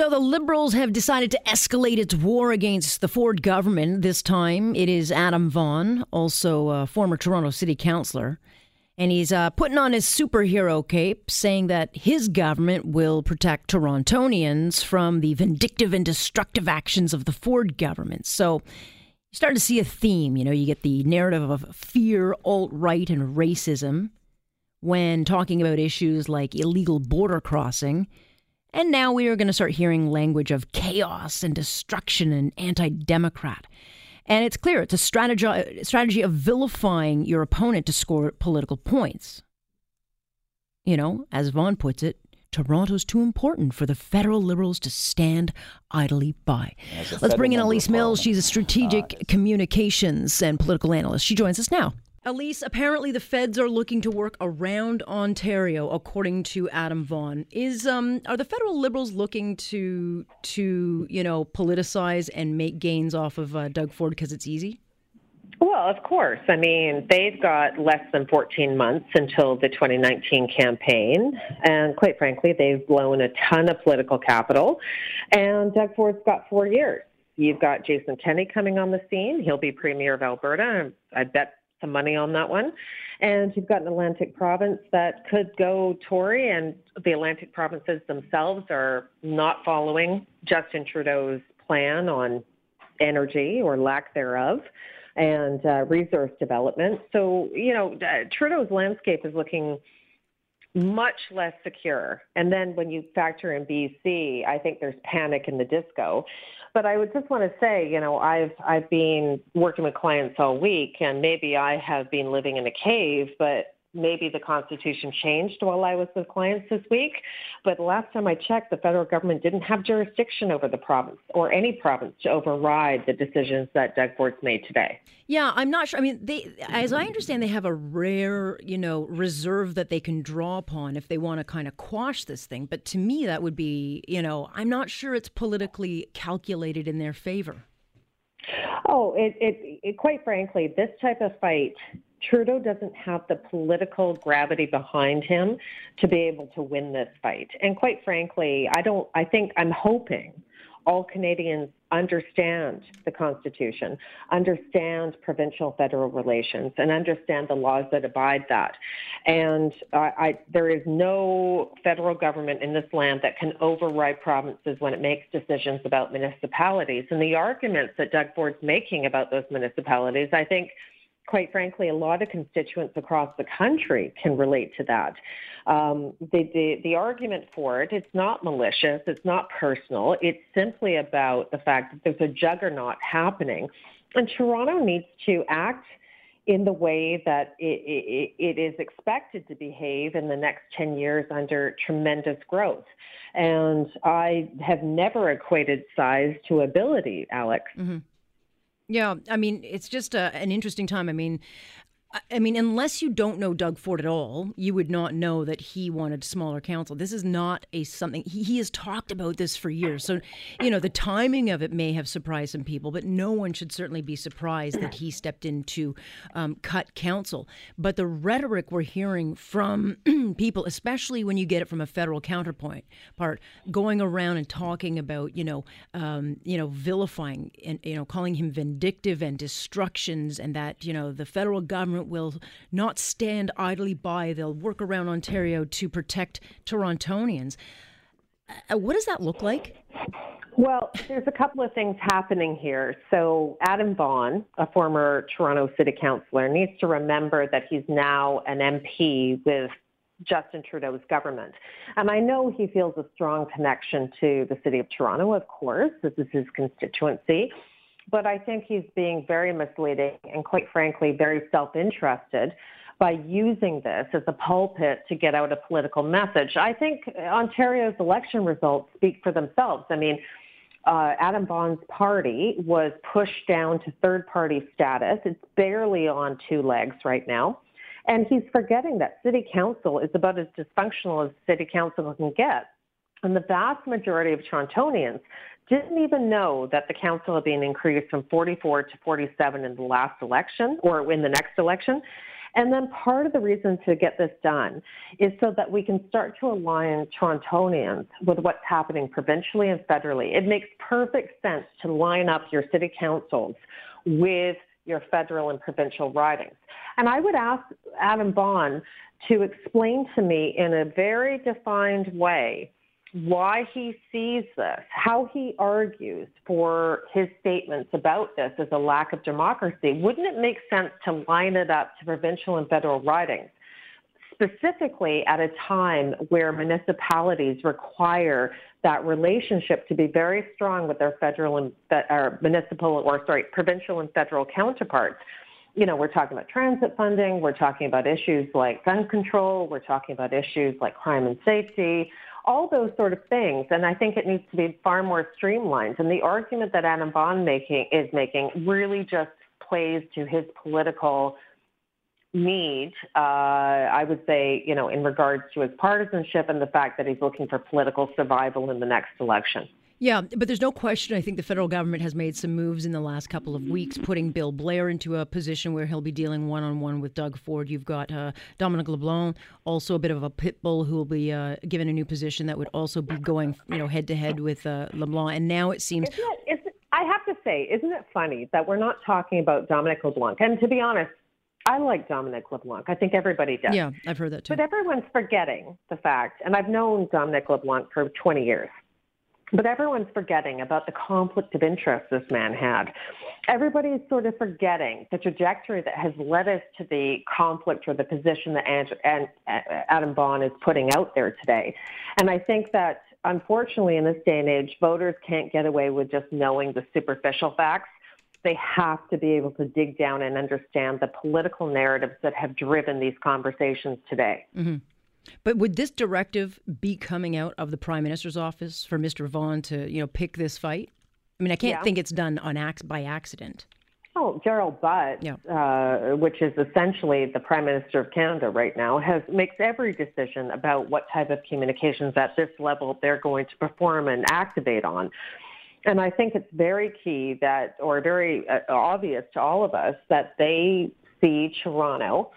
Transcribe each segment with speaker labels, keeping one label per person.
Speaker 1: So the Liberals have decided to escalate its war against the Ford government. This time it is Adam Vaughan, also a former Toronto City Councillor. And he's uh, putting on his superhero cape, saying that his government will protect Torontonians from the vindictive and destructive actions of the Ford government. So you start to see a theme. You know, you get the narrative of fear, alt right, and racism when talking about issues like illegal border crossing. And now we are going to start hearing language of chaos and destruction and anti democrat. And it's clear it's a strategy, strategy of vilifying your opponent to score political points. You know, as Vaughan puts it, Toronto's too important for the federal Liberals to stand idly by. Let's bring in Elise Mills. She's a strategic uh, communications and political analyst. She joins us now. Elise, apparently the feds are looking to work around Ontario, according to Adam Vaughan. Is um are the federal liberals looking to to you know politicize and make gains off of uh, Doug Ford because it's easy?
Speaker 2: Well, of course. I mean, they've got less than 14 months until the 2019 campaign. And quite frankly, they've blown a ton of political capital. And Doug Ford's got four years. You've got Jason Kenney coming on the scene. He'll be Premier of Alberta. I bet some money on that one. And you've got an Atlantic province that could go Tory, and the Atlantic provinces themselves are not following Justin Trudeau's plan on energy or lack thereof and uh, resource development. So, you know, uh, Trudeau's landscape is looking much less secure. And then when you factor in BC, I think there's panic in the disco. But I would just want to say, you know, I've I've been working with clients all week, and maybe I have been living in a cave, but maybe the Constitution changed while I was with clients this week. But last time I checked, the federal government didn't have jurisdiction over the province or any province to override the decisions that Doug Ford's made today.
Speaker 1: Yeah, I'm not sure. I mean, they, as I understand, they have a rare, you know, reserve that they can draw upon if they want to kind of quash this thing. But to me, that would be, you know, I'm not sure it's politically calculated in their favor.
Speaker 2: Oh, it, it, it quite frankly, this type of fight Trudeau doesn't have the political gravity behind him to be able to win this fight. And quite frankly, I don't, I think, I'm hoping all Canadians understand the Constitution, understand provincial federal relations, and understand the laws that abide that. And I, I, there is no federal government in this land that can override provinces when it makes decisions about municipalities. And the arguments that Doug Ford's making about those municipalities, I think, quite frankly, a lot of constituents across the country can relate to that. Um, the, the, the argument for it, it's not malicious, it's not personal, it's simply about the fact that there's a juggernaut happening. And Toronto needs to act in the way that it, it, it is expected to behave in the next 10 years under tremendous growth. And I have never equated size to ability, Alex.
Speaker 1: Mm-hmm. Yeah, I mean, it's just a, an interesting time. I mean, I mean, unless you don't know Doug Ford at all, you would not know that he wanted smaller council. This is not a something he, he, has talked about this for years. So, you know, the timing of it may have surprised some people, but no one should certainly be surprised that he stepped in to um, cut council. But the rhetoric we're hearing from people, especially when you get it from a federal counterpoint part, going around and talking about, you know, um, you know, vilifying and you know, calling him vindictive and destructions, and that you know the federal government government will not stand idly by. They'll work around Ontario to protect Torontonians. Uh, what does that look like?
Speaker 2: Well, there's a couple of things happening here. So, Adam Vaughan, a former Toronto City Councillor, needs to remember that he's now an MP with Justin Trudeau's government. And I know he feels a strong connection to the City of Toronto, of course. This is his constituency but I think he's being very misleading and, quite frankly, very self interested by using this as a pulpit to get out a political message. I think Ontario's election results speak for themselves. I mean, uh, Adam Vaughan's party was pushed down to third party status. It's barely on two legs right now. And he's forgetting that city council is about as dysfunctional as city council can get. And the vast majority of Torontonians didn't even know that the council had been increased from 44 to 47 in the last election or in the next election. And then part of the reason to get this done is so that we can start to align Torontonians with what's happening provincially and federally. It makes perfect sense to line up your city councils with your federal and provincial ridings. And I would ask Adam Vaughan to explain to me in a very defined way why he sees this, how he argues for his statements about this as a lack of democracy. Wouldn't it make sense to line it up to provincial and federal ridings? Specifically, at a time where municipalities require that relationship to be very strong with their federal and or municipal or sorry provincial and federal counterparts you know, we're talking about transit funding, we're talking about issues like gun control, we're talking about issues like crime and safety, all those sort of things. And I think it needs to be far more streamlined. And the argument that Adam Vaughan making is making really just plays to his political need, uh, I would say, you know, in regards to his partisanship and the fact that he's looking for political survival in the next election.
Speaker 1: Yeah, but there's no question. I think the federal government has made some moves in the last couple of weeks, putting Bill Blair into a position where he'll be dealing one on one with Doug Ford. You've got uh, Dominic LeBlanc, also a bit of a pit bull, who will be uh, given a new position that would also be going, you know, head to head with uh, LeBlanc. And now it seems.
Speaker 2: Isn't it, isn't, I have to say, isn't it funny that we're not talking about Dominic LeBlanc? And to be honest, I like Dominic LeBlanc. I think everybody does.
Speaker 1: Yeah, I've heard that too.
Speaker 2: But everyone's forgetting the fact, and I've known Dominic LeBlanc for 20 years. But everyone's forgetting about the conflict of interest this man had. Everybody's sort of forgetting the trajectory that has led us to the conflict or the position that and Adam Vaughan is putting out there today. And I think that unfortunately in this day and age, voters can't get away with just knowing the superficial facts. They have to be able to dig down and understand the political narratives that have driven these conversations today.
Speaker 1: Mm-hmm. But would this directive be coming out of the prime minister's office for Mr. Vaughan to, you know, pick this fight? I mean, I can't yeah. think it's done on ac- by accident.
Speaker 2: Oh, Gerald Butt, yeah. uh, which is essentially the Prime Minister of Canada right now, has makes every decision about what type of communications at this level they're going to perform and activate on. And I think it's very key that, or very uh, obvious to all of us, that they see Toronto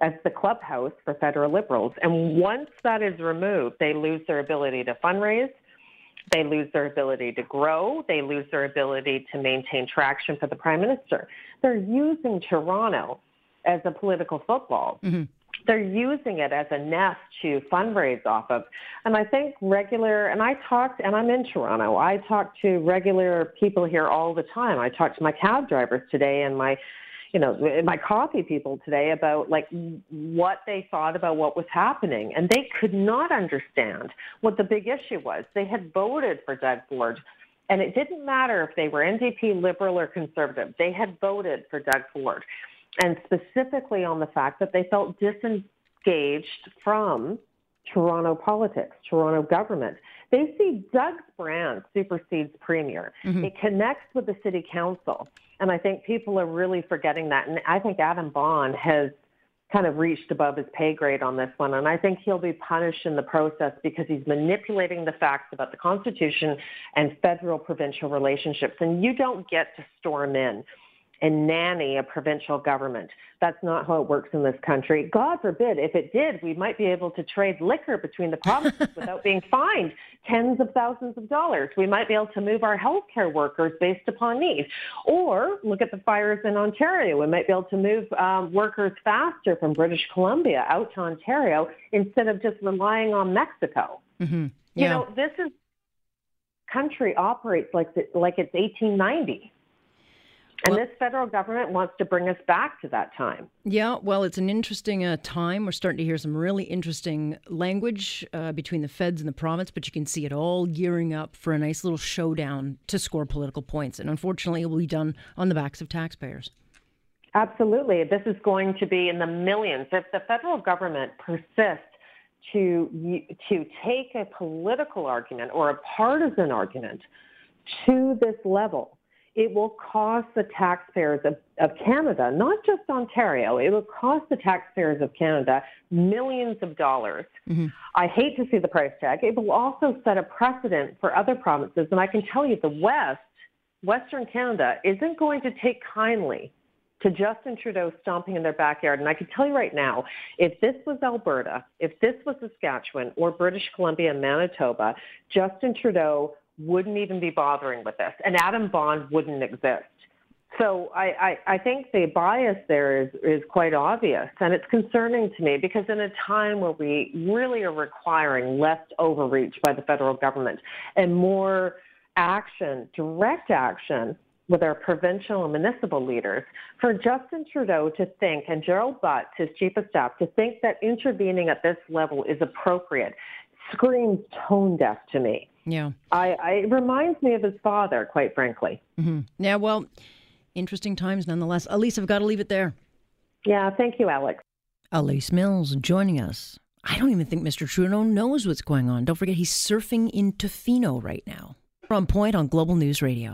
Speaker 2: as the clubhouse for federal liberals. And once that is removed, they lose their ability to fundraise. They lose their ability to grow. They lose their ability to maintain traction for the prime minister. They're using Toronto as a political football. Mm-hmm. They're using it as a nest to fundraise off of. And I think regular, and I talked, and I'm in Toronto, I talk to regular people here all the time. I talk to my cab drivers today and my you know, my coffee people today about like what they thought about what was happening. And they could not understand what the big issue was. They had voted for Doug Ford. And it didn't matter if they were NDP, Liberal, or Conservative. They had voted for Doug Ford. And specifically on the fact that they felt disengaged from Toronto politics, Toronto government. They see Doug's brand supersedes Premier. Mm-hmm. It connects with the city council. And I think people are really forgetting that. And I think Adam Vaughan has kind of reached above his pay grade on this one. And I think he'll be punished in the process because he's manipulating the facts about the Constitution and federal provincial relationships. And you don't get to storm in and nanny a provincial government. That's not how it works in this country. God forbid, if it did, we might be able to trade liquor between the provinces without being fined tens of thousands of dollars. We might be able to move our healthcare workers based upon need. Or look at the fires in Ontario. We might be able to move um, workers faster from British Columbia out to Ontario instead of just relying on Mexico. Mm-hmm. Yeah. You know, this is country operates like the, like it's 1890. And well, this federal government wants to bring us back to that time.
Speaker 1: Yeah, well, it's an interesting uh, time. We're starting to hear some really interesting language uh, between the feds and the province, but you can see it all gearing up for a nice little showdown to score political points. And unfortunately, it will be done on the backs of taxpayers.
Speaker 2: Absolutely. This is going to be in the millions. If the federal government persists to, to take a political argument or a partisan argument to this level, it will cost the taxpayers of, of Canada, not just Ontario, it will cost the taxpayers of Canada millions of dollars. Mm-hmm. I hate to see the price tag. It will also set a precedent for other provinces. And I can tell you the West, Western Canada, isn't going to take kindly to Justin Trudeau stomping in their backyard. And I can tell you right now, if this was Alberta, if this was Saskatchewan or British Columbia and Manitoba, Justin Trudeau wouldn't even be bothering with this, and Adam Vaughan wouldn't exist. So I, I, I think the bias there is, is quite obvious, and it's concerning to me because in a time where we really are requiring less overreach by the federal government and more action, direct action with our provincial and municipal leaders, for Justin Trudeau to think, and Gerald Butts, his chief of staff, to think that intervening at this level is appropriate screams tone deaf to me.
Speaker 1: Yeah.
Speaker 2: I, I it reminds me of his father, quite frankly.
Speaker 1: Mm-hmm. Yeah, well, interesting times nonetheless. Elise, I've got to leave it there.
Speaker 2: Yeah, thank you, Alex.
Speaker 1: Elise Mills joining us. I don't even think Mr. Trudeau knows what's going on. Don't forget, he's surfing in Tofino right now. From Point on Global News Radio.